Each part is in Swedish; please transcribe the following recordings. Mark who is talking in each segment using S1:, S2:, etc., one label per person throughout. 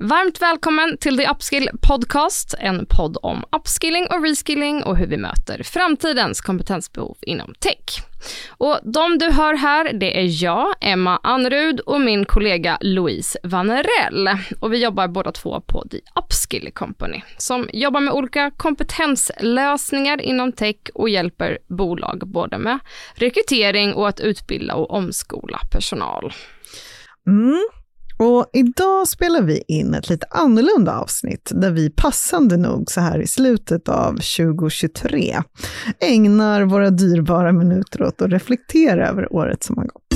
S1: Varmt välkommen till The Upskill Podcast, en podd om upskilling och reskilling och hur vi möter framtidens kompetensbehov inom tech. Och de du hör här, det är jag, Emma Anrud och min kollega Louise Vanerell. Och vi jobbar båda två på The Upskill Company, som jobbar med olika kompetenslösningar inom tech och hjälper bolag både med rekrytering och att utbilda och omskola personal.
S2: Mm. Och idag spelar vi in ett lite annorlunda avsnitt där vi passande nog så här i slutet av 2023 ägnar våra dyrbara minuter åt att reflektera över året som har gått.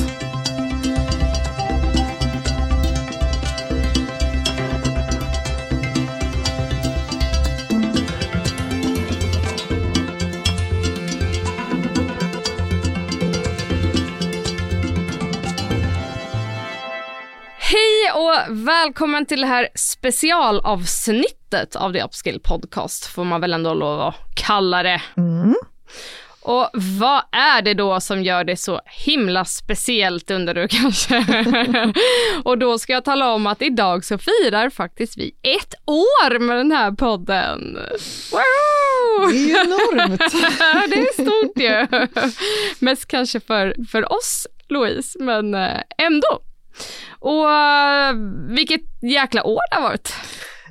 S1: Och välkommen till det här specialavsnittet av The Upskill Podcast, får man väl ändå lov att kalla det.
S2: Mm.
S1: Och vad är det då som gör det så himla speciellt undrar du kanske? och då ska jag tala om att idag så firar faktiskt vi ett år med den här podden. Wow!
S2: Det är ju enormt.
S1: det är stort ju. Mest kanske för, för oss Louise, men eh, ändå. Och uh, vilket jäkla år det har varit.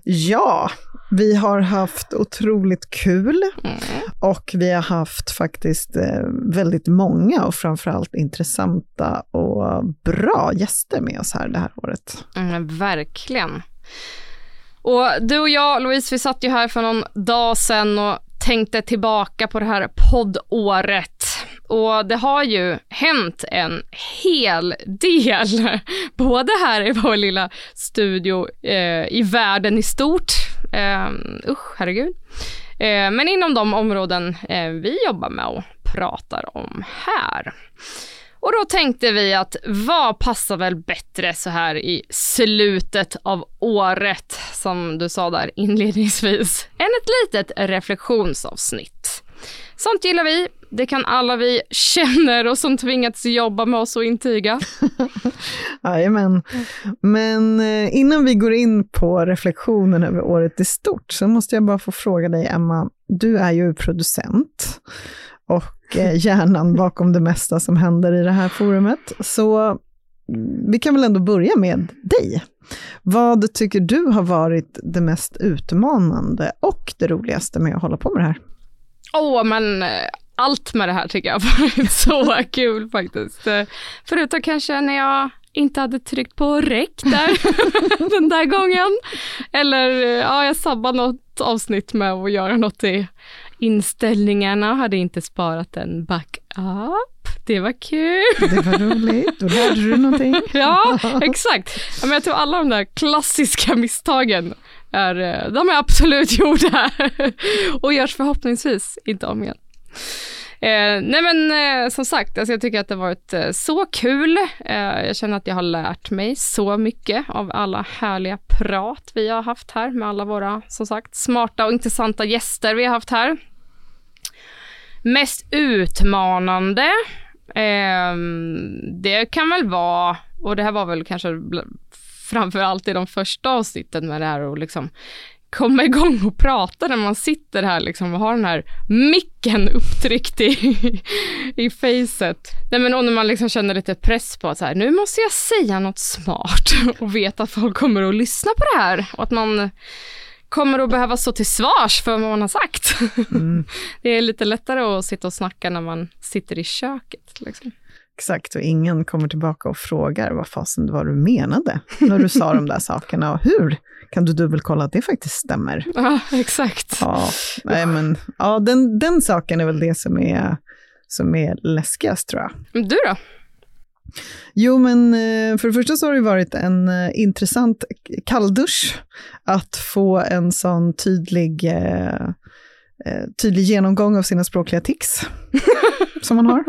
S2: Ja, vi har haft otroligt kul
S1: Mm.
S2: och vi har haft faktiskt eh, väldigt många och framförallt intressanta och bra gäster med oss här det här året.
S1: Mm, verkligen. Och du och jag, Louise, vi satt ju här för någon dag sedan och tänkte tillbaka på det här poddåret. Och det har ju hänt en hel del, både här i vår lilla studio, eh, i världen i stort, eh, usch herregud, eh, men inom de områden eh, vi jobbar med och pratar om här. Och då tänkte vi att vad passar väl bättre så här i slutet av året, som du sa där inledningsvis, än ett litet reflektionsavsnitt. Sånt gillar vi. Det kan alla vi känner och som tvingats jobba med oss och intyga.
S2: Jajamän. Men eh, innan vi går in på reflektionen över året i stort så måste jag bara få fråga dig, Emma. Du är ju producent och eh, hjärnan bakom det mesta som händer i det här forumet. Så vi kan väl ändå börja med dig. Vad tycker du har varit det mest utmanande och det roligaste med att hålla på med det här?
S1: Åh, men eh, allt med det här tycker jag har varit så kul faktiskt. Eh, Förutom kanske när jag inte hade tryckt på räck där den där gången. Eller eh, ja, jag sabbade något avsnitt med att göra något i inställningarna, hade inte sparat en backup. Det var kul.
S2: Det var roligt, då lärde du någonting.
S1: Ja, exakt. Men jag tror alla de där klassiska misstagen är, eh, de är absolut gjorda och görs förhoppningsvis inte om igen. Eh, nej men eh, som sagt, alltså jag tycker att det har varit eh, så kul. Eh, jag känner att jag har lärt mig så mycket av alla härliga prat vi har haft här med alla våra, som sagt, smarta och intressanta gäster vi har haft här. Mest utmanande, eh, det kan väl vara, och det här var väl kanske bl- framför allt i de första avsnitten med det här och liksom komma igång och prata när man sitter här liksom och har den här micken upptryckt i, i facet. Nej men och när man liksom känner lite press på att så här, nu måste jag säga något smart och veta att folk kommer att lyssna på det här och att man kommer att behöva stå till svars för vad man har sagt.
S2: Mm.
S1: Det är lite lättare att sitta och snacka när man sitter i köket. Liksom.
S2: Exakt, och ingen kommer tillbaka och frågar vad fasen det var du menade när du sa de där sakerna och hur kan du dubbelkolla att det faktiskt stämmer?
S1: Ja, exakt.
S2: Ja, nej men, ja den, den saken är väl det som är, som är läskigast tror jag.
S1: Du då?
S2: Jo, men eh, för det första så har det varit en eh, intressant kalldusch att få en sån tydlig, eh, eh, tydlig genomgång av sina språkliga tics som man har.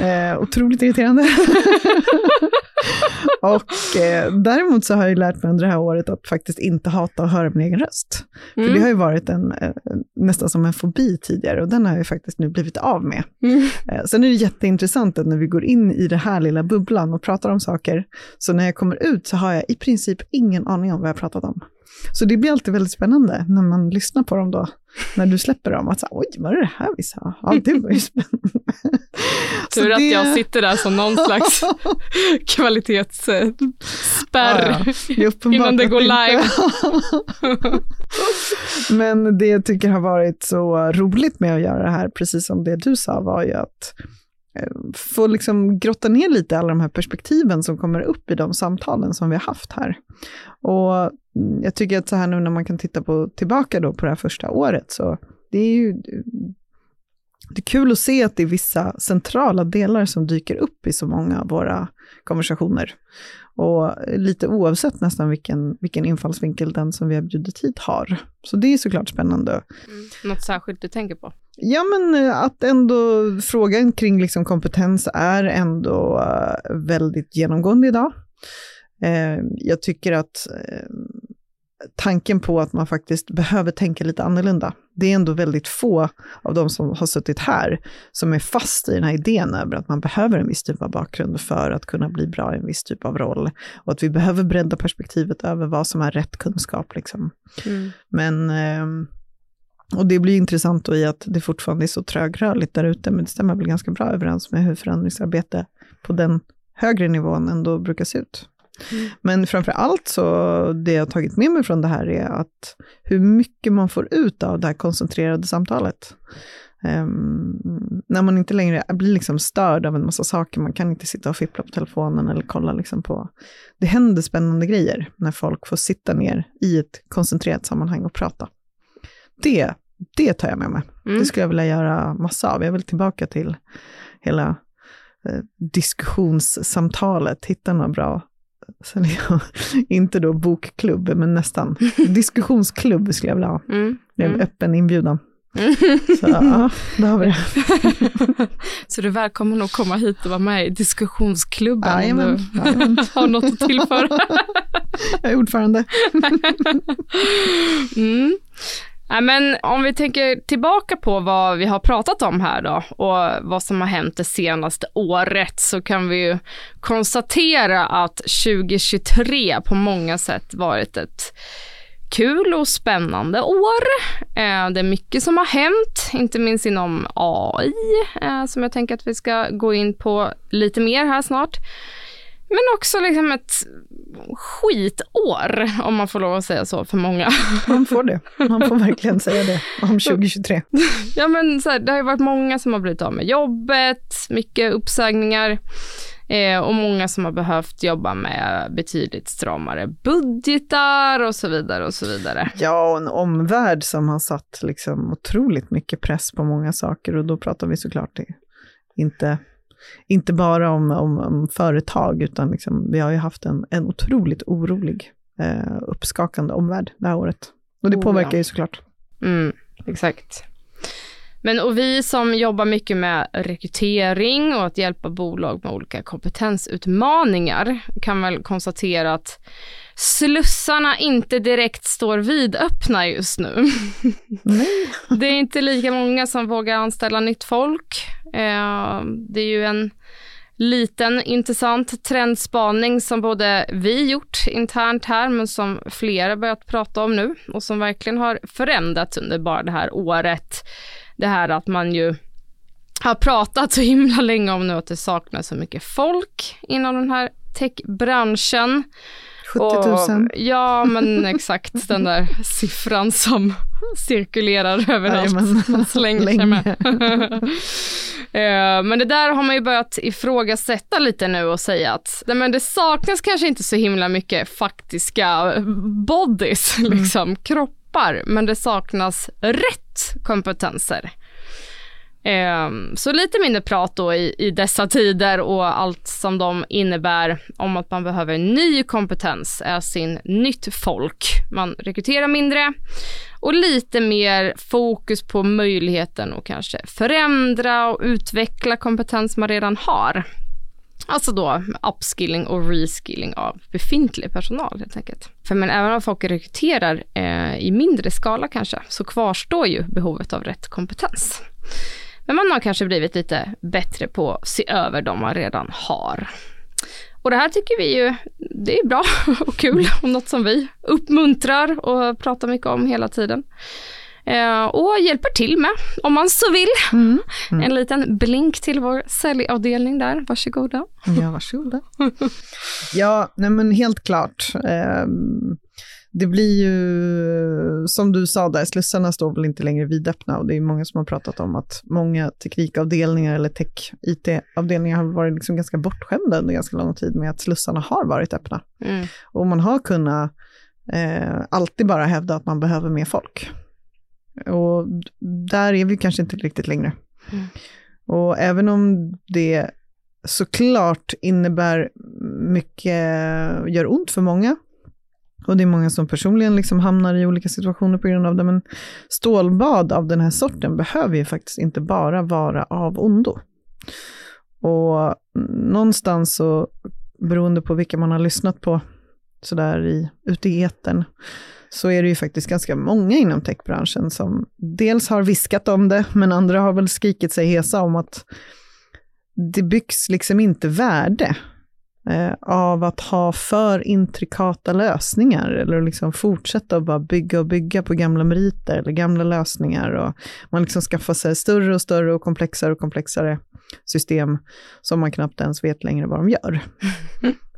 S2: Eh, otroligt irriterande. och eh, däremot så har jag lärt mig under det här året att faktiskt inte hata att höra min egen röst. Mm. För det har ju varit en, eh, nästan som en fobi tidigare och den har jag faktiskt nu blivit av med. Mm. Eh, sen är det jätteintressant att när vi går in i den här lilla bubblan och pratar om saker, så när jag kommer ut så har jag i princip ingen aning om vad jag pratat om. Så det blir alltid väldigt spännande när man lyssnar på dem då, när du släpper dem, att så, oj, var det det här vi sa? Ja, det var ju spännande.
S1: Tur att jag sitter där som någon slags kvalitetsspärr ja, ja. innan det går live.
S2: Men det jag tycker har varit så roligt med att göra det här, precis som det du sa, var ju att få liksom grotta ner lite alla de här perspektiven som kommer upp i de samtalen som vi har haft här. Och mm, jag tycker att så här nu när man kan titta på, tillbaka då på det här första året, så det är ju det är kul att se att det är vissa centrala delar som dyker upp i så många av våra konversationer. Och lite oavsett nästan vilken, vilken infallsvinkel den som vi har bjudit hit har. Så det är såklart spännande. Mm.
S1: Något särskilt du tänker på?
S2: Ja, men eh, att ändå frågan kring liksom kompetens är ändå eh, väldigt genomgående idag. Eh, jag tycker att tanken på att man faktiskt behöver tänka lite annorlunda. Det är ändå väldigt få av de som har suttit här som är fast i den här idén över att man behöver en viss typ av bakgrund för att kunna bli bra i en viss typ av roll. Och att vi behöver bredda perspektivet över vad som är rätt kunskap. Liksom. Mm. Men, ehm, och det blir intressant då i att det fortfarande är så trögrörligt där ute, men det stämmer väl ganska bra överens med hur förändringsarbete på den högre nivån ändå brukar se ut. Mm. Men framför allt så, det jag tagit med mig från det här är att hur mycket man får ut av det här koncentrerade samtalet. Um, när man inte längre blir liksom störd av en massa saker, man kan inte sitta och fippla på telefonen eller kolla liksom på... Det händer spännande grejer när folk får sitta ner i ett koncentrerat sammanhang och prata. Det, det tar jag med mig. Mm. Det skulle jag vilja göra massa av. Jag vill tillbaka till hela eh, diskussionssamtalet, hitta några bra Sen är jag inte då bokklubb, men nästan. Diskussionsklubb skulle jag vilja ha. Mm. Det är en mm. öppen inbjudan. Så ja, då har vi det.
S1: Så du är välkommen att komma hit och vara med i diskussionsklubben jajamän. har något att tillföra.
S2: jag är ordförande.
S1: mm. Men om vi tänker tillbaka på vad vi har pratat om här då och vad som har hänt det senaste året så kan vi ju konstatera att 2023 på många sätt varit ett kul och spännande år. Eh, det är mycket som har hänt, inte minst inom AI, eh, som jag tänker att vi ska gå in på lite mer här snart. Men också liksom ett skitår, om man får lov att säga så för många.
S2: Man får det. Man får verkligen säga det om 2023.
S1: Ja, men så här, det har ju varit många som har blivit av med jobbet, mycket uppsägningar eh, och många som har behövt jobba med betydligt stramare budgetar och så vidare och så vidare.
S2: Ja, och en omvärld som har satt liksom otroligt mycket press på många saker och då pratar vi såklart inte inte bara om, om, om företag, utan liksom, vi har ju haft en, en otroligt orolig, eh, uppskakande omvärld det här året. Och det oh, påverkar ja. ju såklart.
S1: Mm, exakt. Men och vi som jobbar mycket med rekrytering och att hjälpa bolag med olika kompetensutmaningar kan väl konstatera att slussarna inte direkt står vidöppna just nu. det är inte lika många som vågar anställa nytt folk. Eh, det är ju en liten intressant trendspaning som både vi gjort internt här, men som flera börjat prata om nu och som verkligen har förändrats under bara det här året. Det här att man ju har pratat så himla länge om nu att det saknas så mycket folk inom den här techbranschen.
S2: 70 000.
S1: Och, ja, men exakt den där siffran som cirkulerar överallt. Nej, man slänger sig med. Eh, men det där har man ju börjat ifrågasätta lite nu och säga att nej, men det saknas kanske inte så himla mycket faktiska bodies, mm. liksom kroppar, men det saknas rätt kompetenser. Ehm, så lite mindre prat då i, i dessa tider och allt som de innebär om att man behöver ny kompetens, är sin nytt folk. Man rekryterar mindre och lite mer fokus på möjligheten att kanske förändra och utveckla kompetens man redan har. Alltså då upskilling och reskilling av befintlig personal helt enkelt. För men även om folk rekryterar eh, i mindre skala kanske, så kvarstår ju behovet av rätt kompetens. Men man har kanske blivit lite bättre på att se över de man redan har. Och det här tycker vi ju, det är bra och kul och något som vi uppmuntrar och pratar mycket om hela tiden. Eh, och hjälper till med, om man så vill. Mm. Mm. En liten blink till vår säljavdelning där, varsågoda.
S2: Ja, varsågoda. ja, nej men helt klart. Eh, det blir ju, som du sa där, slussarna står väl inte längre vidöppna och det är många som har pratat om att många teknikavdelningar eller tech-IT-avdelningar har varit liksom ganska bortskämda under ganska lång tid med att slussarna har varit öppna. Mm. Och man har kunnat eh, alltid bara hävda att man behöver mer folk. Och där är vi kanske inte riktigt längre. Mm. Och även om det såklart innebär mycket, gör ont för många, och det är många som personligen liksom hamnar i olika situationer på grund av det, men stålbad av den här sorten behöver ju faktiskt inte bara vara av ondo. Och någonstans så, beroende på vilka man har lyssnat på, sådär i, ute i etern, så är det ju faktiskt ganska många inom techbranschen som dels har viskat om det, men andra har väl skrikit sig hesa om att det byggs liksom inte värde eh, av att ha för intrikata lösningar eller liksom fortsätta att bara bygga och bygga på gamla meriter eller gamla lösningar och man liksom skaffar sig större och större och komplexare och komplexare system som man knappt ens vet längre vad de gör.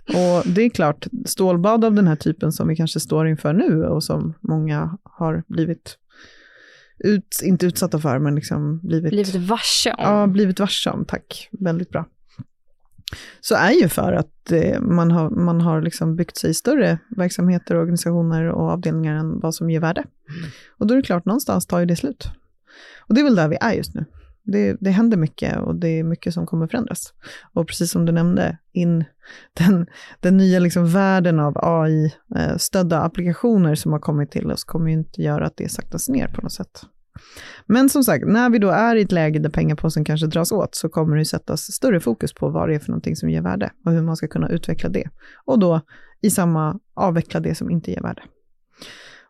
S2: Och det är klart, stålbad av den här typen som vi kanske står inför nu och som många har blivit ut, inte utsatta för, men liksom blivit...
S1: Blivit varse om.
S2: Ja, blivit varse om, tack. Väldigt bra. Så är ju för att eh, man har, man har liksom byggt sig större verksamheter, organisationer och avdelningar än vad som ger värde. Mm. Och då är det klart, någonstans tar ju det slut. Och det är väl där vi är just nu det, det händer mycket och det är mycket som kommer förändras. Och precis som du nämnde, in den, den nya liksom världen av AI-stödda eh, applikationer som har kommit till oss kommer ju inte göra att det saktas ner på något sätt. Men som sagt, när vi då är i ett läge där pengapåsen kanske dras åt så kommer det sättas större fokus på vad det är för någonting som ger värde och hur man ska kunna utveckla det. Och då i samma avveckla det som inte ger värde.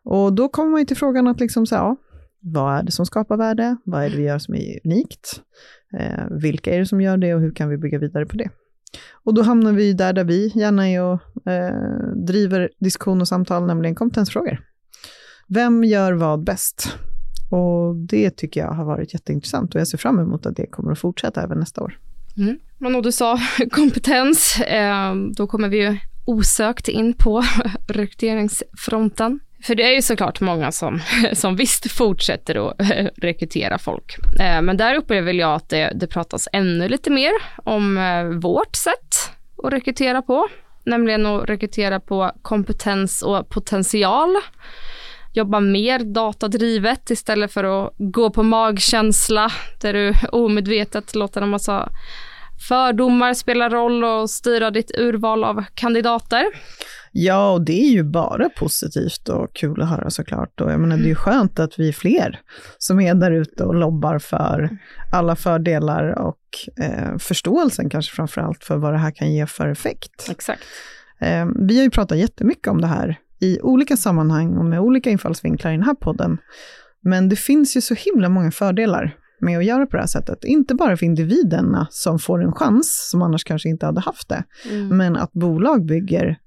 S2: Och då kommer man ju till frågan att liksom säga, ja, vad är det som skapar värde? Vad är det vi gör som är unikt? Eh, vilka är det som gör det och hur kan vi bygga vidare på det? Och då hamnar vi där, där vi gärna är och eh, driver diskussion och samtal, nämligen kompetensfrågor. Vem gör vad bäst? Och det tycker jag har varit jätteintressant och jag ser fram emot att det kommer att fortsätta även nästa år.
S1: Mm. Men och du sa kompetens, eh, då kommer vi ju osökt in på rekryteringsfronten. För det är ju såklart många som, som visst fortsätter att eh, rekrytera folk. Eh, men där upplever jag att det, det pratas ännu lite mer om eh, vårt sätt att rekrytera på. Nämligen att rekrytera på kompetens och potential. Jobba mer datadrivet istället för att gå på magkänsla där du omedvetet låter en massa fördomar spela roll och styra ditt urval av kandidater.
S2: Ja, och det är ju bara positivt och kul att höra såklart. Och jag menar, det är ju skönt att vi är fler som är där ute och lobbar för alla fördelar och eh, förståelsen kanske framför allt för vad det här kan ge för effekt.
S1: Exakt.
S2: Eh, vi har ju pratat jättemycket om det här i olika sammanhang och med olika infallsvinklar i den här podden. Men det finns ju så himla många fördelar med att göra på det här sättet. Inte bara för individerna som får en chans, som annars kanske inte hade haft det, mm. men att bolag bygger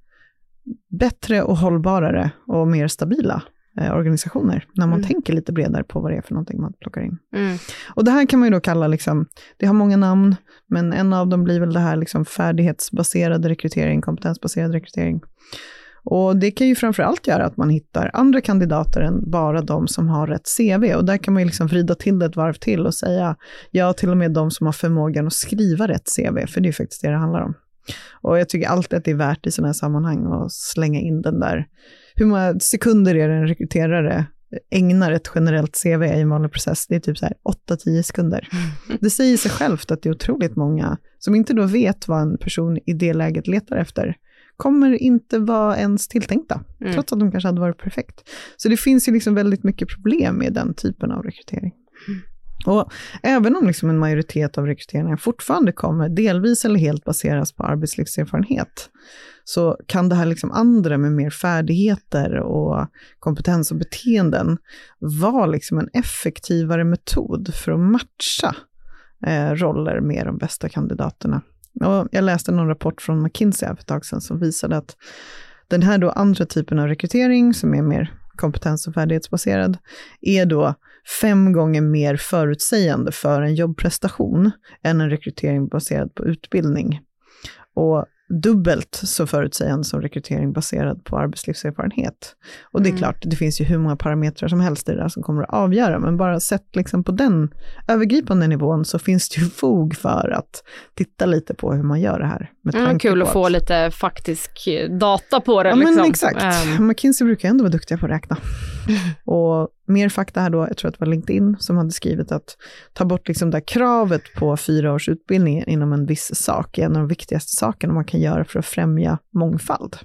S2: bättre och hållbarare och mer stabila eh, organisationer, när man mm. tänker lite bredare på vad det är för någonting man plockar in. Mm. Och det här kan man ju då kalla, liksom, det har många namn, men en av dem blir väl det här liksom färdighetsbaserad rekrytering, kompetensbaserad rekrytering. Och det kan ju framförallt göra att man hittar andra kandidater än bara de som har rätt CV. Och där kan man ju liksom vrida till det ett varv till och säga, ja, till och med de som har förmågan att skriva rätt CV, för det är ju faktiskt det det handlar om. Och jag tycker alltid att det är värt i sådana här sammanhang att slänga in den där. Hur många sekunder är det en rekryterare ägnar ett generellt CV i en vanlig process? Det är typ så här 8-10 sekunder. Mm. Det säger sig självt att det är otroligt många som inte då vet vad en person i det läget letar efter kommer inte vara ens tilltänkta, mm. trots att de kanske hade varit perfekt. Så det finns ju liksom väldigt mycket problem med den typen av rekrytering. Mm. Och även om liksom en majoritet av rekryteringar fortfarande kommer delvis eller helt baseras på arbetslivserfarenhet, så kan det här liksom andra med mer färdigheter och kompetens och beteenden vara liksom en effektivare metod för att matcha eh, roller med de bästa kandidaterna. Och jag läste någon rapport från McKinsey för ett tag sedan som visade att den här då andra typen av rekrytering, som är mer kompetens och färdighetsbaserad, är då fem gånger mer förutsägande för en jobbprestation än en rekrytering baserad på utbildning. Och dubbelt så förutsägande som rekrytering baserad på arbetslivserfarenhet. Och det är mm. klart, det finns ju hur många parametrar som helst i det där som kommer att avgöra, men bara sett liksom på den övergripande nivån så finns det ju fog för att titta lite på hur man gör det här.
S1: Med mm, kul att, att få lite faktisk data på det.
S2: Ja,
S1: liksom.
S2: men exakt. Um. McKinsey brukar ändå vara duktiga på att räkna. och mer fakta här då, jag tror att det var LinkedIn som hade skrivit att ta bort liksom det kravet på fyra års utbildning inom en viss sak är en av de viktigaste sakerna man kan kan göra för att främja mångfald.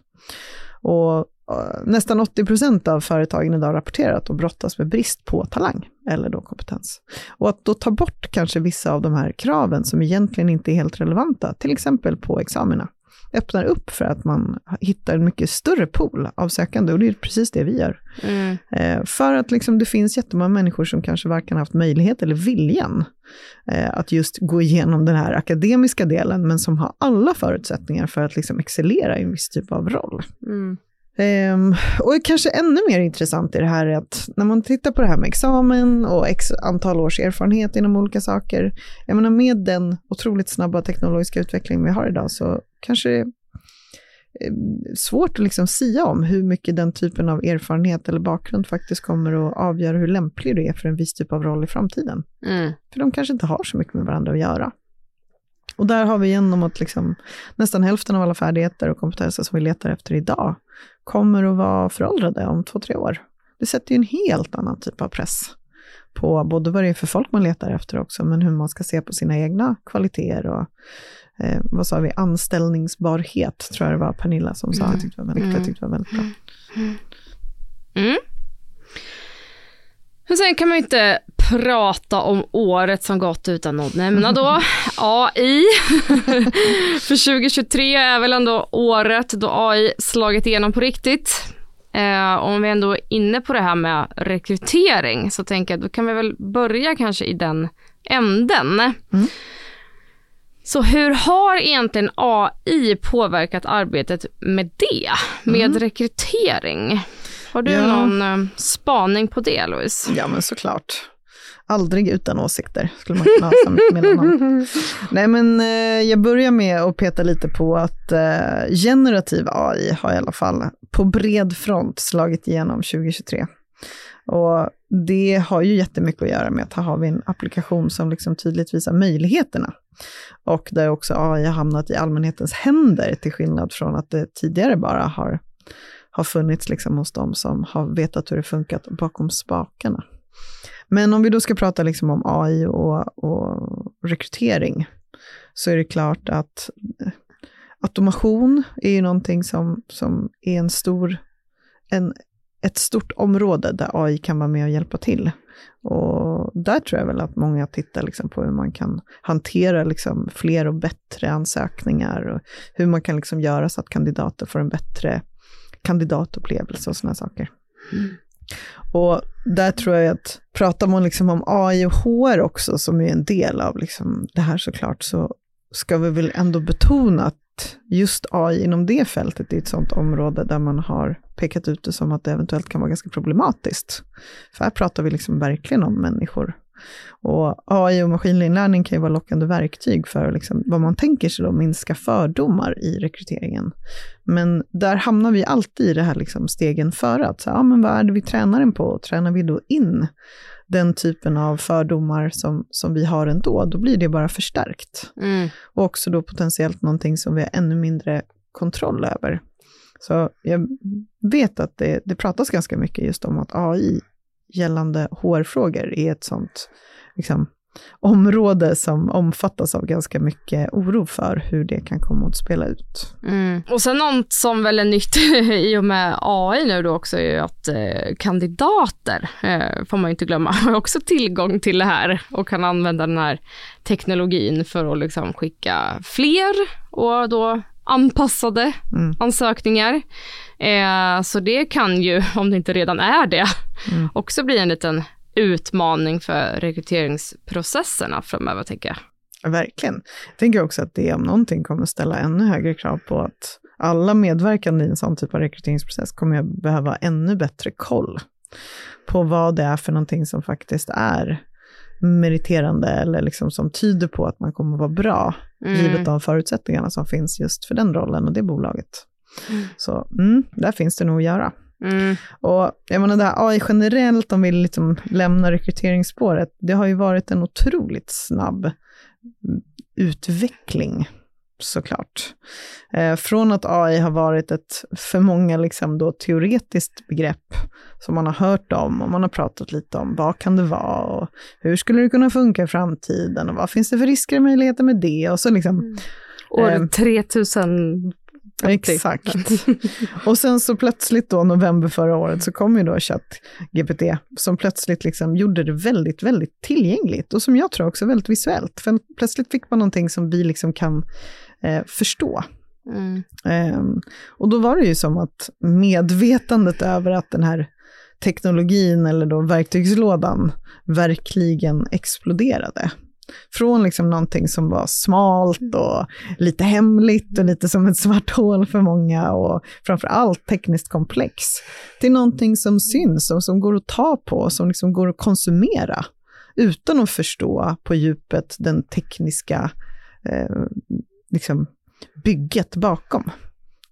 S2: Och eh, nästan 80 procent av företagen idag rapporterar att de brottas med brist på talang eller då kompetens. Och att då ta bort kanske vissa av de här kraven som egentligen inte är helt relevanta, till exempel på examina, öppnar upp för att man hittar en mycket större pool av sökande och det är precis det vi gör. Mm. Eh, för att liksom det finns jättemånga människor som kanske varken haft möjlighet eller viljan eh, att just gå igenom den här akademiska delen, men som har alla förutsättningar för att liksom excellera i en viss typ av roll. Mm. Um, och kanske ännu mer intressant i det här är att när man tittar på det här med examen och x antal års erfarenhet inom olika saker, jag menar med den otroligt snabba teknologiska utveckling vi har idag så kanske det är svårt att liksom sia om hur mycket den typen av erfarenhet eller bakgrund faktiskt kommer att avgöra hur lämplig du är för en viss typ av roll i framtiden. Mm. För de kanske inte har så mycket med varandra att göra. Och där har vi genom att liksom, nästan hälften av alla färdigheter och kompetenser som vi letar efter idag kommer att vara föråldrade om två, tre år. Det sätter ju en helt annan typ av press på både vad det är för folk man letar efter också, men hur man ska se på sina egna kvaliteter och eh, vad sa vi, anställningsbarhet, tror jag det var Pernilla som sa, mm. jag tyckte det var väldigt, jag tyckte var väldigt bra.
S1: Mm. Men sen kan man ju inte prata om året som gått utan att nämna då AI. För 2023 är väl ändå året då AI slagit igenom på riktigt. Eh, om vi ändå är inne på det här med rekrytering så tänker jag då kan vi väl börja kanske i den änden. Mm. Så hur har egentligen AI påverkat arbetet med det, med mm. rekrytering? Har du ja. någon eh, spaning på det, Louise?
S2: Ja, men såklart. Aldrig utan åsikter, skulle man kunna ha Nej, men eh, jag börjar med att peta lite på att eh, generativ AI har i alla fall på bred front slagit igenom 2023. Och det har ju jättemycket att göra med att här har vi en applikation som liksom tydligt visar möjligheterna. Och där också AI har hamnat i allmänhetens händer, till skillnad från att det tidigare bara har har funnits liksom hos de som har vetat hur det funkat bakom spakarna. Men om vi då ska prata liksom om AI och, och rekrytering, så är det klart att eh, automation är ju någonting som, som är en stor, en, ett stort område där AI kan vara med och hjälpa till. Och där tror jag väl att många tittar liksom på hur man kan hantera liksom fler och bättre ansökningar och hur man kan liksom göra så att kandidater får en bättre kandidatupplevelse och sådana saker. Mm. Och där tror jag att, pratar man liksom om AI och HR också, som är en del av liksom det här såklart, så ska vi väl ändå betona att just AI inom det fältet är ett sådant område där man har pekat ut det som att det eventuellt kan vara ganska problematiskt. För här pratar vi liksom verkligen om människor och AI och maskininlärning kan ju vara lockande verktyg för liksom vad man tänker sig då, minska fördomar i rekryteringen. Men där hamnar vi alltid i det här liksom stegen före, att så, ja, men vad är det vi tränar den på? Tränar vi då in den typen av fördomar som, som vi har ändå, då blir det bara förstärkt. Mm. Och också då potentiellt någonting som vi har ännu mindre kontroll över. Så jag vet att det, det pratas ganska mycket just om att AI gällande HR-frågor är ett sånt liksom, område som omfattas av ganska mycket oro för hur det kan komma att spela ut.
S1: Mm. Och sen något som väl är nytt i och med AI nu då också är ju att eh, kandidater, eh, får man ju inte glömma, har också tillgång till det här och kan använda den här teknologin för att liksom skicka fler och då anpassade mm. ansökningar. Eh, så det kan ju, om det inte redan är det, mm. också bli en liten utmaning för rekryteringsprocesserna framöver, tänker jag.
S2: Verkligen. Jag tänker också att det om någonting kommer ställa ännu högre krav på att alla medverkande i en sån typ av rekryteringsprocess kommer att behöva ännu bättre koll på vad det är för någonting som faktiskt är meriterande eller liksom som tyder på att man kommer att vara bra, mm. givet de förutsättningarna som finns just för den rollen och det bolaget. Mm. Så mm, där finns det nog att göra. Mm. Och jag menar det här AI generellt, om vi liksom lämnar rekryteringsspåret, det har ju varit en otroligt snabb utveckling såklart. Eh, från att AI har varit ett för många liksom då teoretiskt begrepp som man har hört om och man har pratat lite om vad kan det vara och hur skulle det kunna funka i framtiden och vad finns det för risker och möjligheter med det och så liksom. Mm.
S1: År eh, 3000
S2: Exakt. Och sen så plötsligt då, november förra året, så kom ju då ChatGPT, som plötsligt liksom gjorde det väldigt, väldigt tillgängligt och som jag tror också väldigt visuellt. För plötsligt fick man någonting som vi liksom kan eh, förstå. Mm. Eh, och då var det ju som att medvetandet över att den här teknologin eller då verktygslådan verkligen exploderade. Från liksom någonting som var smalt och lite hemligt och lite som ett svart hål för många och framför allt tekniskt komplex, till någonting som syns och som går att ta på, och som liksom går att konsumera utan att förstå på djupet den tekniska eh, liksom bygget bakom.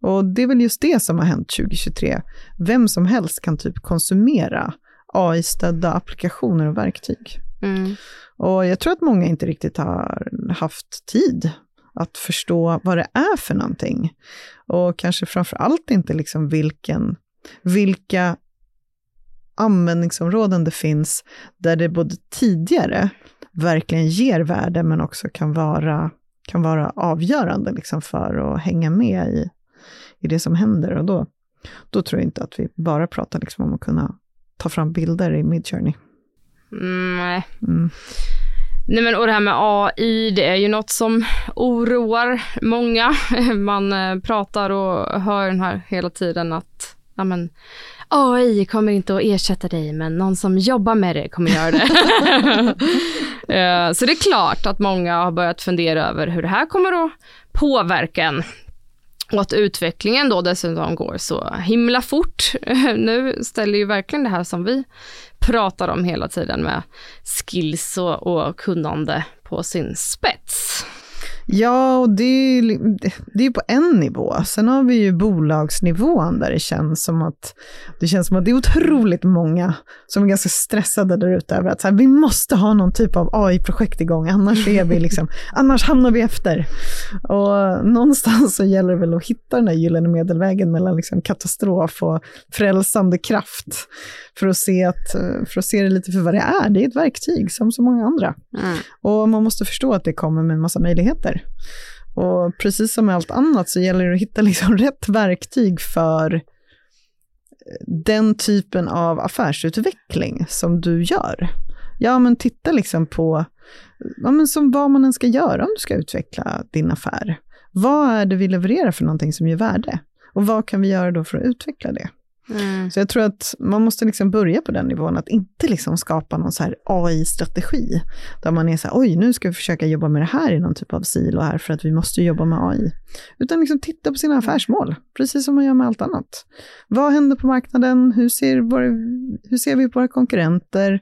S2: Och det är väl just det som har hänt 2023. Vem som helst kan typ konsumera AI-stödda applikationer och verktyg. Mm. Och jag tror att många inte riktigt har haft tid att förstå vad det är för någonting. Och kanske framför allt inte liksom vilken, vilka användningsområden det finns där det både tidigare verkligen ger värde men också kan vara, kan vara avgörande liksom för att hänga med i, i det som händer. Och då, då tror jag inte att vi bara pratar liksom om att kunna ta fram bilder i Midjourney.
S1: Nej. Mm. Nej men och det här med AI, det är ju något som oroar många. Man eh, pratar och hör den här hela tiden att ja, men, AI kommer inte att ersätta dig, men någon som jobbar med det kommer göra det. Eh, så det är klart att många har börjat fundera över hur det här kommer att påverka en. Och att utvecklingen då dessutom går så himla fort. Nu ställer ju verkligen det här som vi pratar om hela tiden med skills och, och kunnande på sin spets.
S2: Ja, och det är, det är på en nivå. Sen har vi ju bolagsnivån där det känns som att det känns som att det är otroligt många som är ganska stressade där ute över att så här, vi måste ha någon typ av AI-projekt igång, annars är vi liksom, annars hamnar vi efter. Och någonstans så gäller det väl att hitta den där gyllene medelvägen mellan liksom katastrof och frälsande kraft. För att, se att, för att se det lite för vad det är. Det är ett verktyg som så många andra. Mm. Och man måste förstå att det kommer med en massa möjligheter. Och precis som med allt annat så gäller det att hitta liksom rätt verktyg för eh, den typen av affärsutveckling som du gör. Ja, men titta liksom på ja, men som vad man än ska göra om du ska utveckla din affär. Vad är det vi levererar för någonting som ger värde? Och vad kan vi göra då för att utveckla det? Mm. Så jag tror att man måste liksom börja på den nivån, att inte liksom skapa någon så AI-strategi, där man är så här, oj, nu ska vi försöka jobba med det här i någon typ av silo här, för att vi måste jobba med AI. Utan liksom titta på sina mm. affärsmål, precis som man gör med allt annat. Vad händer på marknaden? Hur ser, våra, hur ser vi på våra konkurrenter?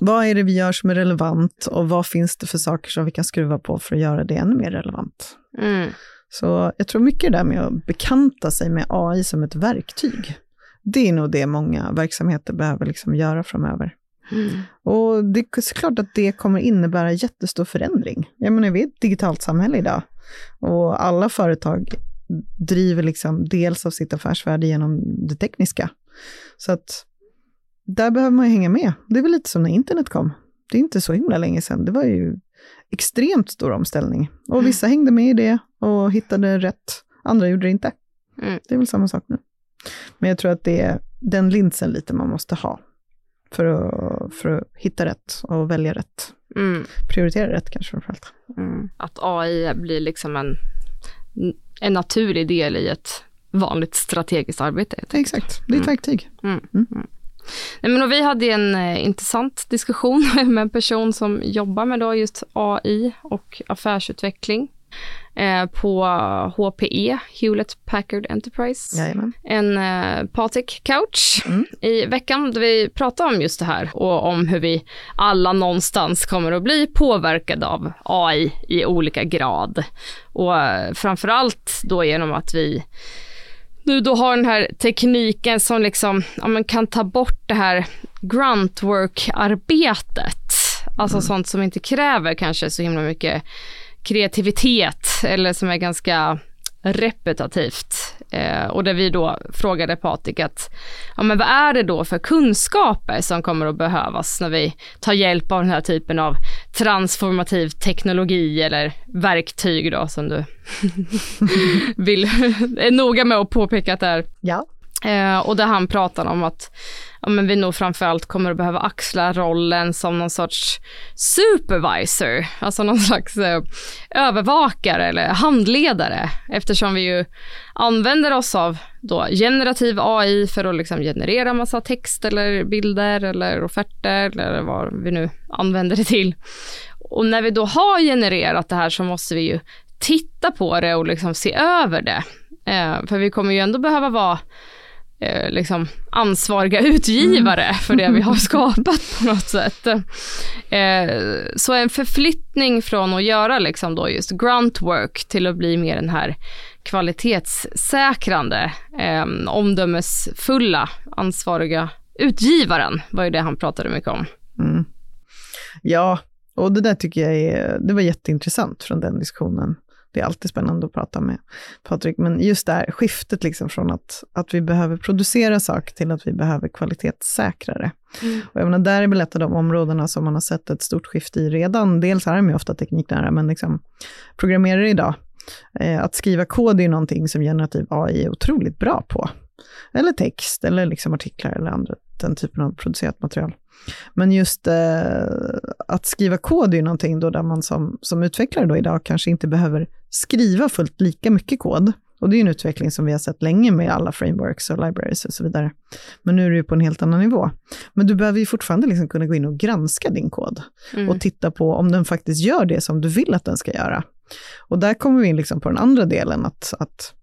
S2: Vad är det vi gör som är relevant och vad finns det för saker som vi kan skruva på för att göra det ännu mer relevant? Mm. Så jag tror mycket det där med att bekanta sig med AI som ett verktyg, det är nog det många verksamheter behöver liksom göra framöver. Mm. Och det är såklart att det kommer innebära jättestor förändring. Jag menar, vi är ett digitalt samhälle idag och alla företag driver liksom dels av sitt affärsvärde genom det tekniska. Så att där behöver man ju hänga med. Det är väl lite som när internet kom. det är inte så himla länge sedan. Det var ju extremt stor omställning. Och vissa hängde med i det och hittade rätt, andra gjorde det inte.
S1: Mm.
S2: Det är väl samma sak nu. Men jag tror att det är den linsen lite man måste ha för att, för att hitta rätt och välja rätt.
S1: Mm.
S2: Prioritera rätt kanske framförallt.
S1: Mm. Att AI blir liksom en, en naturlig del i ett vanligt strategiskt arbete.
S2: Exakt, det är ett
S1: Mm.
S2: verktyg.
S1: Mm. Nej, men vi hade en eh, intressant diskussion med en person som jobbar med då just AI och affärsutveckling eh, på HPE, Hewlett Packard Enterprise.
S2: Jajamän.
S1: En eh, Patrik Couch
S2: Mm.
S1: i veckan där vi pratade om just det här och om hur vi alla någonstans kommer att bli påverkade av AI i olika grad. Och eh, framförallt då genom att vi nu då har den här tekniken som liksom, ja, men kan ta bort det här gruntwork-arbetet. Alltså sånt som inte kräver kanske så himla mycket kreativitet eller som är ganska repetitivt. Eh, och där vi då frågade Patrik att, ja men vad är det då för kunskaper som kommer att behövas när vi tar hjälp av den här typen av transformativ teknologi eller verktyg då som du vill, är noga med att påpeka att det är.
S2: Ja.
S1: Eh, och där han pratar om att ja, men vi nog framförallt kommer att behöva axla rollen som någon sorts supervisor, alltså någon slags eh, övervakare eller handledare, eftersom vi ju använder oss av då generativ AI för att liksom generera massa text eller bilder eller offerter eller vad vi nu använder det till. Och när vi då har genererat det här så måste vi ju titta på det och liksom se över det. Eh, för vi kommer ju ändå behöva vara eh, liksom ansvariga utgivare för det vi har skapat på något sätt. Eh, så en förflyttning från att göra liksom då just gruntwork till att bli mer den här kvalitetssäkrande, eh, omdömesfulla, ansvariga utgivaren var ju det han pratade mycket om.
S2: Mm. Ja, och det där tycker jag är, det var jätteintressant från den diskussionen. Det är alltid spännande att prata med Patrik, men just det här skiftet liksom från att, att vi behöver producera saker till att vi behöver kvalitetssäkra det.
S1: Mm.
S2: Och jag menar, där är väl ett av de områdena som man har sett ett stort skifte i redan. Dels är de ju ofta tekniknära, men liksom programmerare idag, eh, att skriva kod är ju någonting som generativ AI är otroligt bra på. Eller text, eller liksom artiklar eller andra, den typen av producerat material. Men just eh, att skriva kod är ju någonting då där man som, som utvecklare då idag kanske inte behöver skriva fullt lika mycket kod. Och det är en utveckling som vi har sett länge med alla frameworks och libraries och så vidare. Men nu är det ju på en helt annan nivå. Men du behöver ju fortfarande liksom kunna gå in och granska din kod
S1: Mm.
S2: och titta på om den faktiskt gör det som du vill att den ska göra. Och där kommer vi in liksom på den andra delen, att, att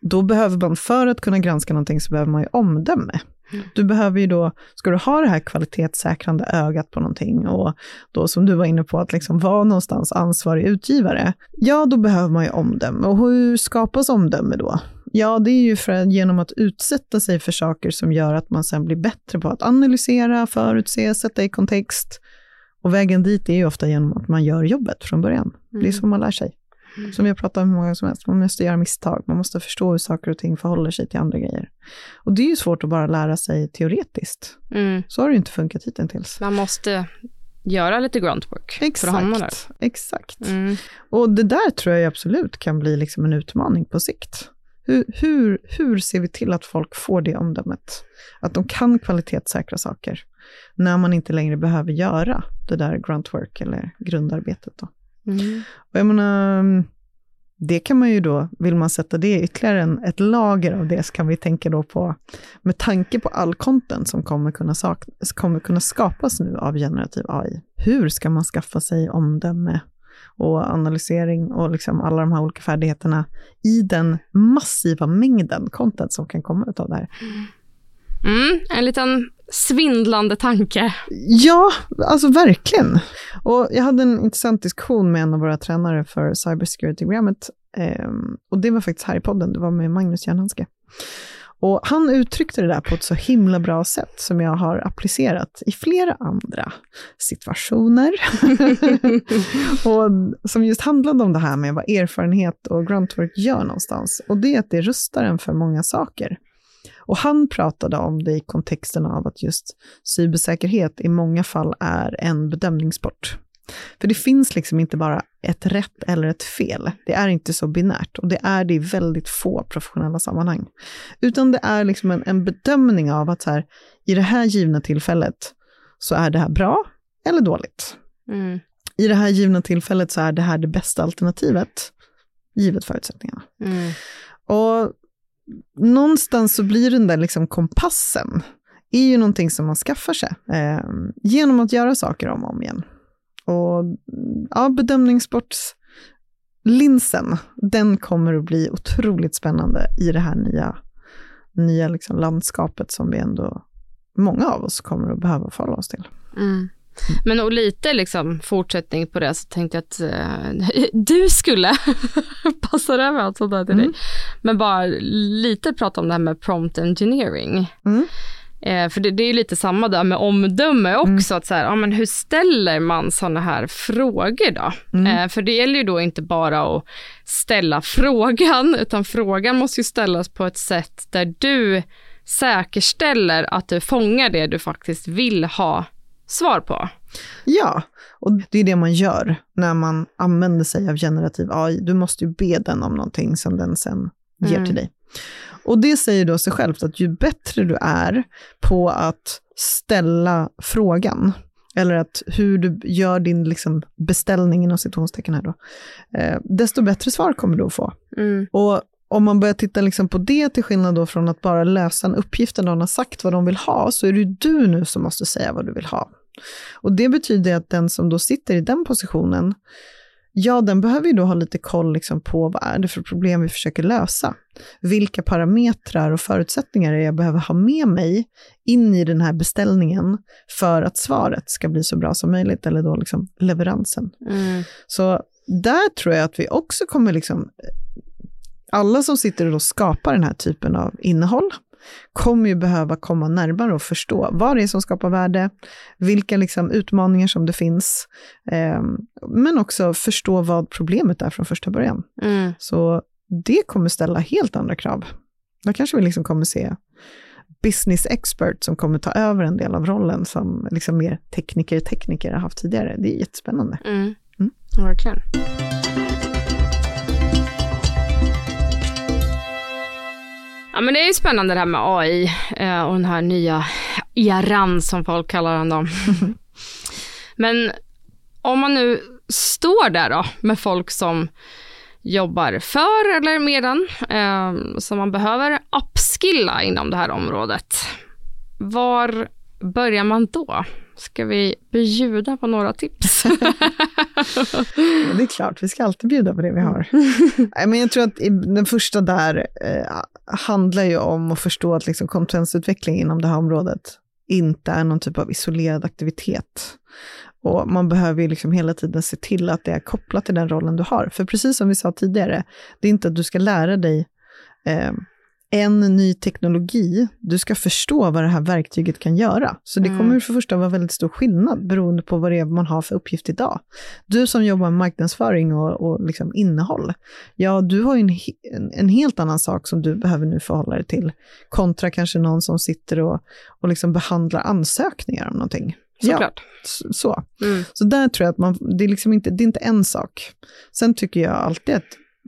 S2: då behöver man, för att kunna granska någonting, så behöver man ju omdöme. Du behöver ju då, ska du ha det här kvalitetssäkrande ögat på någonting och då som du var inne på, att liksom vara någonstans ansvarig utgivare, ja då behöver man ju omdöme. Och hur skapas omdöme då? Ja, det är ju för, genom att utsätta sig för saker som gör att man sen blir bättre på att analysera, förutse, sätta i kontext. Och vägen dit är ju ofta genom att man gör jobbet från början. Det är
S1: Mm.
S2: så man lär sig. Som vi har pratat om hur många gånger som helst, man måste göra misstag, man måste förstå hur saker och ting förhåller sig till andra grejer. Och det är ju svårt att bara lära sig teoretiskt.
S1: Mm.
S2: Så har det ju inte funkat hittills.
S1: Man måste göra lite gruntwork för att hamna där.
S2: Exakt, exakt.
S1: Mm.
S2: Och det där tror jag absolut kan bli liksom en utmaning på sikt. Hur, hur, hur ser vi till att folk får det omdömet? Att de kan kvalitetssäkra saker när man inte längre behöver göra det där gruntwork eller grundarbetet. Då.
S1: Mm.
S2: Och jag menar, det kan man ju då, vill man sätta det ytterligare en, ett lager av det, så kan vi tänka då på, med tanke på all content som kommer kunna, sak, kommer kunna skapas nu av generativ AI, hur ska man skaffa sig omdöme och analysering och liksom alla de här olika färdigheterna i den massiva mängden content som kan komma av det här?
S1: Mm. En liten svindlande tanke.
S2: Ja, alltså verkligen. Och jag hade en intressant diskussion med en av våra tränare för cybersecurity-programmet. Eh, och det var faktiskt här i podden, det var med Magnus Järnhandske. Och han uttryckte det där på ett så himla bra sätt som jag har applicerat i flera andra situationer. och som just handlade om det här med vad erfarenhet och gruntwork gör någonstans. Och det är att det rustar en för många saker. Och han pratade om det i kontexten av att just cybersäkerhet i många fall är en bedömningssport. För det finns liksom inte bara ett rätt eller ett fel. Det är inte så binärt och det är det i väldigt få professionella sammanhang. Utan det är liksom en, en bedömning av att så här, i det här givna tillfället så är det här bra eller dåligt.
S1: Mm.
S2: I det här givna tillfället så är det här det bästa alternativet, givet förutsättningarna.
S1: Mm.
S2: Och någonstans så blir den där liksom kompassen, är ju någonting som man skaffar sig eh, genom att göra saker om och om igen. Och ja, bedömningssportslinsen, den kommer att bli otroligt spännande i det här nya, nya liksom landskapet som vi ändå, många av oss kommer att behöva förhålla oss till.
S1: Mm. Men och lite liksom fortsättning på det så tänkte jag att eh, du skulle passa över allt sånt där till
S2: Mm.
S1: dig. Men bara lite prata om det här med prompt engineering.
S2: Mm.
S1: Eh, för det, det är ju lite samma där med omdöme också. Att så här, ja, men hur ställer man sådana här frågor då?
S2: Mm.
S1: Eh, för det gäller ju då inte bara att ställa frågan, utan frågan måste ju ställas på ett sätt där du säkerställer att du fångar det du faktiskt vill ha svar på.
S2: Ja, och det är det man gör när man använder sig av generativ AI. Du måste ju be den om någonting som den sen ger
S1: Mm.
S2: till dig. Och det säger då sig självt att ju bättre du är på att ställa frågan, eller att hur du gör din liksom beställning inom citationstecken här då, eh, desto bättre svar kommer du att få.
S1: Mm.
S2: Och om man börjar titta liksom på det till skillnad då från att bara lösa en uppgift där någon har sagt vad de vill ha, så är det du nu som måste säga vad du vill ha. Och det betyder att den som då sitter i den positionen, ja, den behöver ju då ha lite koll liksom på vad är det för problem vi försöker lösa. Vilka parametrar och förutsättningar är jag behöver ha med mig in i den här beställningen för att svaret ska bli så bra som möjligt, eller då liksom leveransen.
S1: Mm.
S2: Så där tror jag att vi också kommer liksom, alla som sitter och skapar den här typen av innehåll, kommer ju behöva komma närmare och förstå vad det är som skapar värde, vilka liksom utmaningar som det finns, eh, men också förstå vad problemet är från första början.
S1: Mm.
S2: Så det kommer ställa helt andra krav. Då kanske vi liksom kommer se business expert som kommer ta över en del av rollen som liksom mer tekniker-tekniker har haft tidigare. Det är jättespännande.
S1: Mm.
S2: Mm.
S1: Verkligen. Ja, men det är ju spännande det här med AI eh, och den här nya eran som folk kallar den då. men om man nu står där då med folk som jobbar för eller med den, eh, som man behöver upskilla inom det här området. Var börjar man då? Ska vi bjuda på några tips?
S2: Det är klart, vi ska alltid bjuda på det vi har. Nej, men jag tror att den första där eh, handlar ju om att förstå att liksom kompetensutveckling inom det här området inte är någon typ av isolerad aktivitet. Och man behöver ju liksom hela tiden se till att det är kopplat till den rollen du har. För precis som vi sa tidigare, det är inte att du ska lära dig eh, en ny teknologi, du ska förstå vad det här verktyget kan göra. Så det
S1: Mm.
S2: kommer för det första vara väldigt stor skillnad beroende på vad det är man har för uppgift idag. Du som jobbar med marknadsföring och, och liksom innehåll, ja, du har ju en, en, en helt annan sak som du behöver nu förhålla dig till, kontra kanske någon som sitter och, och liksom behandlar ansökningar om någonting. Ja,
S1: Såklart.
S2: s- så.
S1: Mm.
S2: Så där tror jag att man, det är liksom inte, det är inte en sak. Sen tycker jag alltid att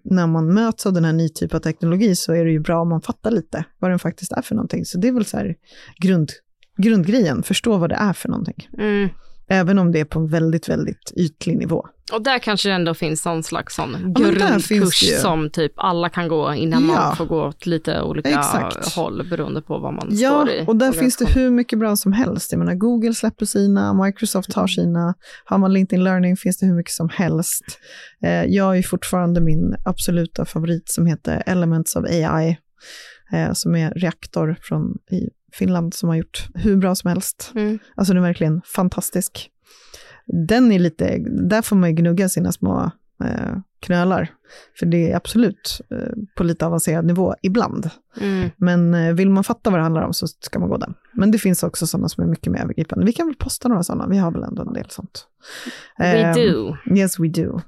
S2: när man möts av den här ny typen av teknologi så är det ju bra om man fattar lite vad den faktiskt är för någonting. Så det är väl så här grund, grundgrejen, förstå vad det är för någonting.
S1: Mm.
S2: Även om det är på en väldigt, väldigt ytlig nivå.
S1: Och där kanske det ändå finns någon slags sån grundkurs
S2: ju.
S1: som typ alla kan gå innan
S2: Ja.
S1: man får gå åt lite olika
S2: Exakt.
S1: håll beroende på vad man
S2: Ja,
S1: står i.
S2: och där finns det hur mycket bra som helst. Jag menar, Google släpper sina, Microsoft har sina, har man LinkedIn Learning finns det hur mycket som helst. Eh, jag har ju fortfarande min absoluta favorit som heter Elements of AI, eh, som är reaktor från i Finland som har gjort hur bra som helst.
S1: Mm.
S2: Alltså den är verkligen fantastisk. Den är lite, där får man ju gnugga sina små eh, knölar. För det är absolut eh, på lite avancerad nivå ibland.
S1: Mm.
S2: Men eh, vill man fatta vad det handlar om så ska man gå den. Men det finns också sådana som är mycket mer övergripande. Vi kan väl posta några sådana, vi har väl ändå en del sånt.
S1: We
S2: Ehm,
S1: do.
S2: Yes, we do.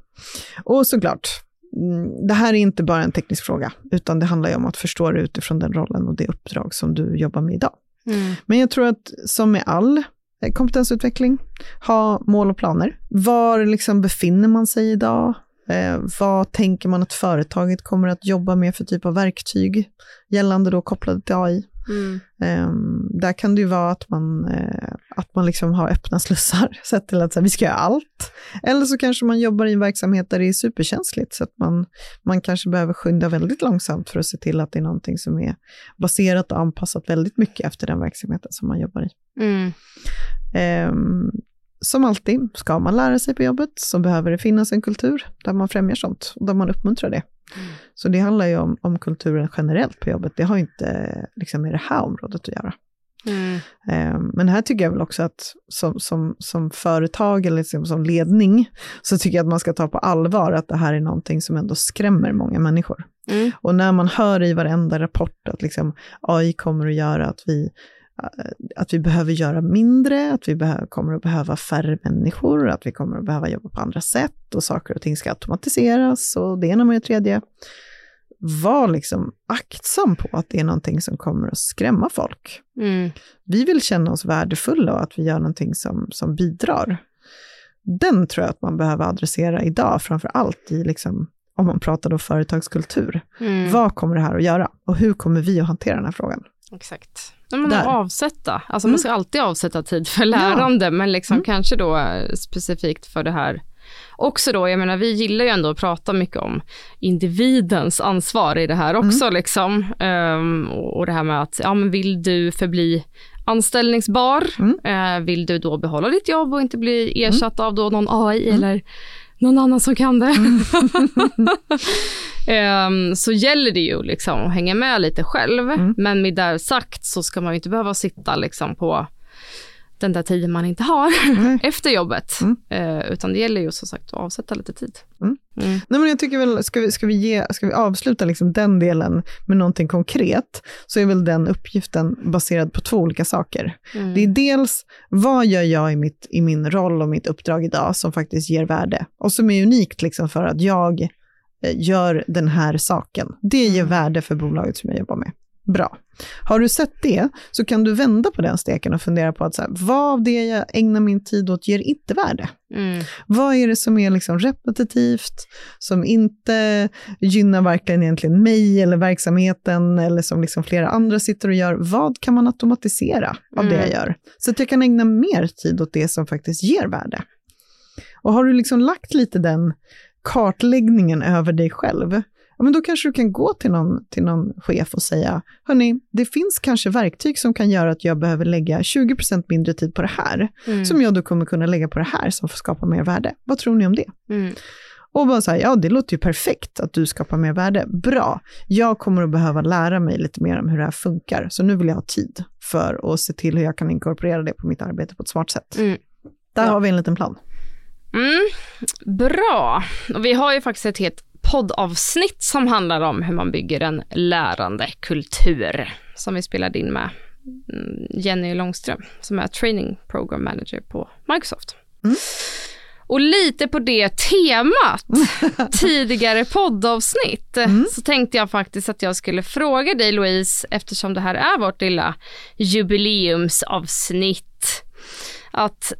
S2: Och såklart, mm, det här är inte bara en teknisk fråga, utan det handlar ju om att förstå det utifrån den rollen och det uppdrag som du jobbar med idag.
S1: Mm.
S2: Men jag tror att som med all Eh, kompetensutveckling, ha mål och planer. Var liksom befinner man sig idag? Eh, vad tänker man att företaget kommer att jobba med för typ av verktyg gällande då kopplade till AI?
S1: Mm.
S2: Eh, där kan det ju vara att man, eh, att man liksom har öppna slussar, sett till att så här, vi ska göra allt. Eller så kanske man jobbar i en verksamhet där det är superkänsligt, så att man, man kanske behöver skynda väldigt långsamt för att se till att det är någonting som är baserat och anpassat väldigt mycket efter den verksamheten som man jobbar i.
S1: Mm.
S2: Ehm, som alltid, ska man lära sig på jobbet så behöver det finnas en kultur där man främjar sånt och där man uppmuntrar det.
S1: Mm.
S2: Så det handlar ju om, om kulturen generellt på jobbet. Det har ju inte liksom, med det här området att göra.
S1: Mm.
S2: Ehm, men här tycker jag väl också att som, som, som företag eller liksom som ledning så tycker jag att man ska ta på allvar att det här är någonting som ändå skrämmer många människor.
S1: Mm.
S2: Och när man hör i varenda rapport att liksom AI kommer att göra att vi, att vi behöver göra mindre, att vi kommer att behöva färre människor, att vi kommer att behöva jobba på andra sätt och saker och ting ska automatiseras och det ena med det tredje. Var liksom aktsam på att det är någonting som kommer att skrämma folk.
S1: Mm.
S2: Vi vill känna oss värdefulla och att vi gör någonting som, som bidrar. Den tror jag att man behöver adressera idag, framför allt i liksom, om man pratar då företagskultur.
S1: Mm.
S2: Vad kommer det här att göra? Och hur kommer vi att hantera den här frågan?
S1: Exakt. Ja, men
S2: Där.
S1: avsätta. Alltså
S2: Mm.
S1: man ska alltid avsätta tid för lärande, men liksom
S2: Mm.
S1: kanske då eh, specifikt för det här. Också då, jag menar vi gillar ju ändå att prata mycket om individens ansvar i det här
S2: Mm.
S1: också liksom. Ehm, och, det här med att, ja men vill du förbli anställningsbar?
S2: Mm.
S1: Eh, vill du då behålla ditt jobb och inte bli ersatt av då någon AI
S2: Mm.
S1: eller någon annan som kan det? Ehm, så gäller det ju liksom att hänga med lite själv.
S2: Mm.
S1: Men med det sagt så ska man ju inte behöva sitta liksom på den där tiden man inte har
S2: Nej.
S1: efter jobbet.
S2: Mm.
S1: Eh, utan det gäller ju som sagt att avsätta lite tid.
S2: Mm.
S1: Mm.
S2: Nej, men jag tycker väl, ska vi, ska vi, ge, ska vi avsluta liksom den delen med någonting konkret, så är väl den uppgiften baserad på två olika saker.
S1: Mm.
S2: Det är dels, vad gör jag i, mitt, i min roll och mitt uppdrag idag som faktiskt ger värde? Och som är unikt liksom för att jag eh, gör den här saken. Det ger
S1: Mm.
S2: värde för bolaget som jag jobbar med. Bra. Har du sett det så kan du vända på den steken och fundera på att så här, vad av det jag ägnar min tid åt ger inte värde?
S1: Mm.
S2: Vad är det som är liksom repetitivt, som inte gynnar verkligen egentligen mig eller verksamheten eller som liksom flera andra sitter och gör? Vad kan man automatisera av det jag
S1: Mm.
S2: gör? Så att jag kan ägna mer tid åt det som faktiskt ger värde. Och har du liksom lagt lite den kartläggningen över dig själv, ja, men då kanske du kan gå till någon, till någon chef och säga, hörni, det finns kanske verktyg som kan göra att jag behöver lägga 20% mindre tid på det här,
S1: Mm.
S2: som jag då kommer kunna lägga på det här som får skapa mer värde. Vad tror ni om det?
S1: Mm.
S2: Och bara så här, ja det låter ju perfekt att du skapar mer värde. Bra, jag kommer att behöva lära mig lite mer om hur det här funkar, så nu vill jag ha tid för att se till hur jag kan inkorporera det på mitt arbete på ett smart sätt.
S1: Mm.
S2: Där
S1: Ja.
S2: har vi en liten plan.
S1: Mm, bra. Och vi har ju faktiskt ett helt poddavsnitt som handlar om hur man bygger en lärande kultur som vi spelade in med mm, Jenny Långström som är training program manager på Microsoft.
S2: Mm.
S1: Och lite på det temat, tidigare poddavsnitt, så tänkte jag faktiskt att jag skulle fråga dig Louise, eftersom det här är vårt lilla jubileumsavsnitt, att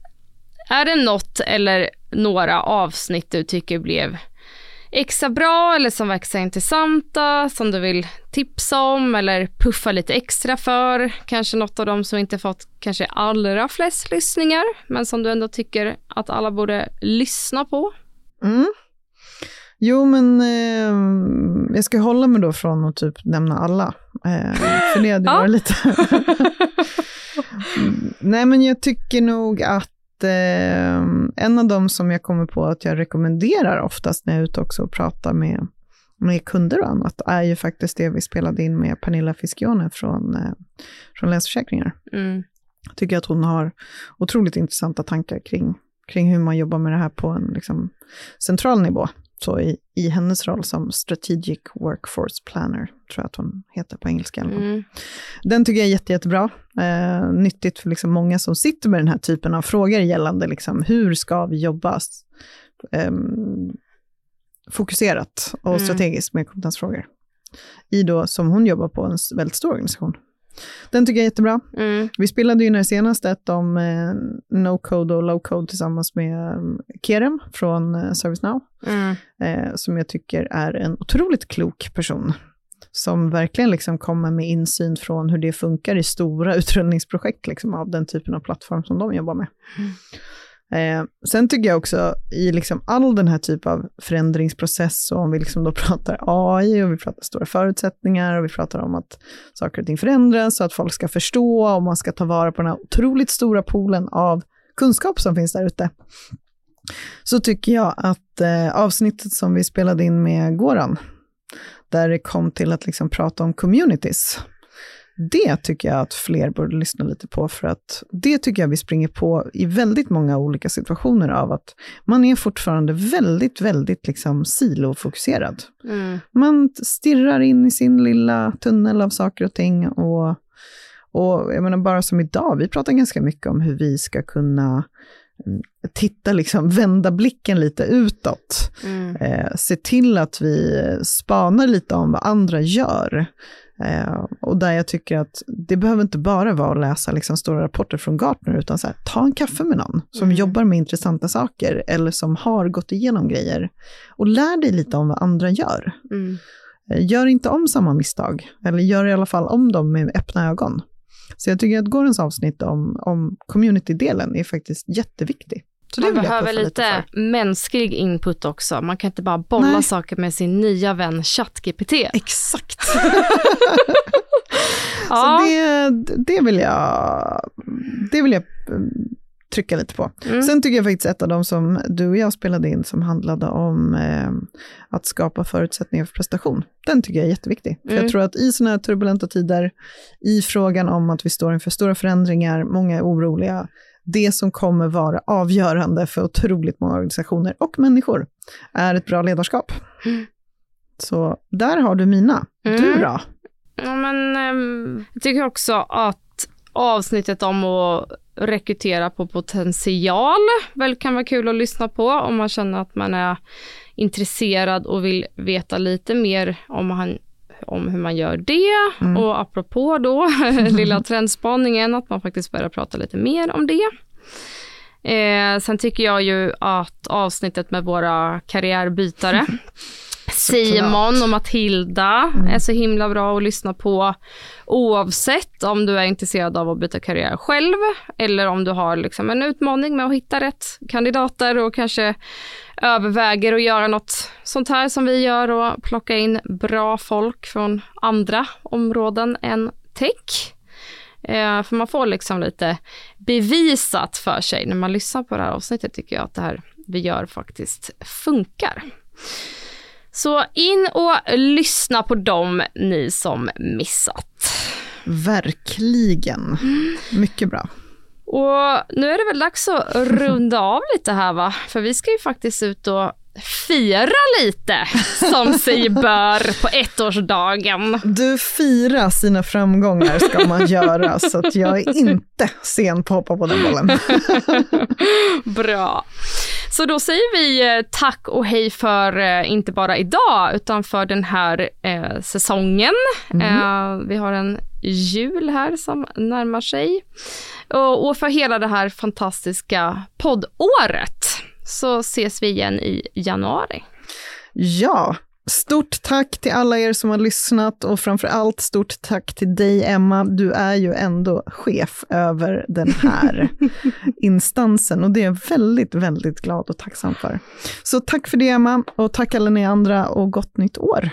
S1: är det något eller några avsnitt du tycker blev extra bra eller som verkar intressanta, som du vill tipsa om eller puffa lite extra för? Kanske något av dem som inte fått kanske allra flest lyssningar, men som du ändå tycker att alla borde lyssna på?
S2: Mm. Jo, men eh, jag ska hålla mig då från att typ nämna alla. Eh, för det hade varit lite... Nej, men jag tycker nog att eh, en av dem som jag kommer på att jag rekommenderar oftast när jag är ute också och pratar med, med kunder och annat, är ju faktiskt det vi spelade in med Pernilla Fischione från, eh, från Länsförsäkringar.
S1: Mm.
S2: Jag tycker att hon har otroligt intressanta tankar kring, kring hur man jobbar med det här på en liksom, central nivå. Så i, i hennes roll som Strategic Workforce Planner, tror jag att hon heter på engelska.
S1: Mm.
S2: Den tycker jag är jätte, jättebra. Eh, nyttigt för liksom många som sitter med den här typen av frågor gällande liksom, hur ska vi jobba? Ehm, fokuserat och
S1: Mm.
S2: strategiskt med kompetensfrågor. I då, som hon jobbar på, en väldigt stor organisation. Den tycker jag är jättebra.
S1: Mm.
S2: Vi spelade ju när senaste ett om eh, no-code och low-code tillsammans med eh, Kerem från eh, ServiceNow,
S1: Mm.
S2: eh, som jag tycker är en otroligt klok person. Som verkligen liksom kommer med insyn från hur det funkar i stora utrullningsprojekt liksom, av den typen av plattform som de jobbar med. Eh, sen tycker jag också i liksom all den här typen av förändringsprocess, och om vi liksom då pratar AI och vi pratar stora förutsättningar och vi pratar om att saker och ting förändras och att folk ska förstå och man ska ta vara på den här otroligt stora poolen av kunskap som finns där ute. Så tycker jag att eh, avsnittet som vi spelade in med Goran, där det kom till att liksom prata om communities, det tycker jag att fler borde lyssna lite på, för att det tycker jag vi springer på i väldigt många olika situationer av att man är fortfarande väldigt, väldigt liksom silofokuserad.
S1: Mm.
S2: Man stirrar in i sin lilla tunnel av saker och ting och, och jag menar bara som idag, vi pratar ganska mycket om hur vi ska kunna mm, titta, liksom vända blicken lite utåt.
S1: Mm.
S2: Eh, se till att vi spanar lite om vad andra gör. Eh, och där jag tycker att det behöver inte bara vara att läsa liksom stora rapporter från Gartner, utan så här, ta en kaffe med någon som
S1: Mm.
S2: jobbar med intressanta saker eller som har gått igenom grejer. Och lär dig lite om vad andra gör.
S1: Mm.
S2: Eh, Gör inte om samma misstag, eller gör i alla fall om dem med öppna ögon. Så jag tycker att Gorens avsnitt om, om community-delen är faktiskt jätteviktig. Så
S1: Man behöver lite,
S2: för.
S1: mänsklig input också. Man kan inte bara bolla
S2: Nej.
S1: saker med sin nya vän ChatGPT.
S2: Exakt.
S1: Ja.
S2: Så det, det vill jag, det vill jag mm, trycka lite på.
S1: Mm.
S2: Sen tycker jag faktiskt ett av de som du och jag spelade in som handlade om eh, att skapa förutsättningar för prestation. Den tycker jag är jätteviktig. För
S1: Mm.
S2: jag tror att i sådana här turbulenta tider, i frågan om att vi står inför stora förändringar, många är oroliga, det som kommer vara avgörande för otroligt många organisationer och människor är ett bra ledarskap.
S1: Mm.
S2: Så där har du mina. Du
S1: Mm.
S2: då?
S1: Ja, men, ehm, jag tycker också att avsnittet om att rekrytera på potential väl kan vara kul att lyssna på om man känner att man är intresserad och vill veta lite mer om, han, om hur man gör det.
S2: Mm.
S1: Och apropå då lilla trendspaningen, att man faktiskt börjar prata lite mer om det. Eh, sen tycker jag ju att avsnittet med våra karriärbytare Simon och Matilda är så himla bra att lyssna på oavsett om du är intresserad av att byta karriär själv eller om du har liksom en utmaning med att hitta rätt kandidater och kanske överväger att göra något sånt här som vi gör och plocka in bra folk från andra områden än tech. Eh, för man får liksom lite bevisat för sig när man lyssnar på det här avsnittet tycker jag att det här vi gör faktiskt funkar. Så in och lyssna på dem ni som missat.
S2: Verkligen. Mycket bra.
S1: Och nu är det väl dags att runda av lite här va? För vi ska ju faktiskt ut och fira lite som sig bör på ettårsdagen.
S2: Du fira sina framgångar ska man göra, så att jag är inte sen på att hoppa på den bollen.
S1: Bra. Så då säger vi eh, tack och hej för eh, inte bara idag utan för den här eh, säsongen. Eh, vi har en jul här som närmar sig. Och, och för hela det här fantastiska poddåret så ses vi igen i januari.
S2: Ja, stort tack till alla er som har lyssnat och framför allt stort tack till dig Emma. Du är ju ändå chef över den här instansen och det är jag väldigt, väldigt glad och tacksam för. Så tack för det Emma och tack alla ni andra och gott nytt år.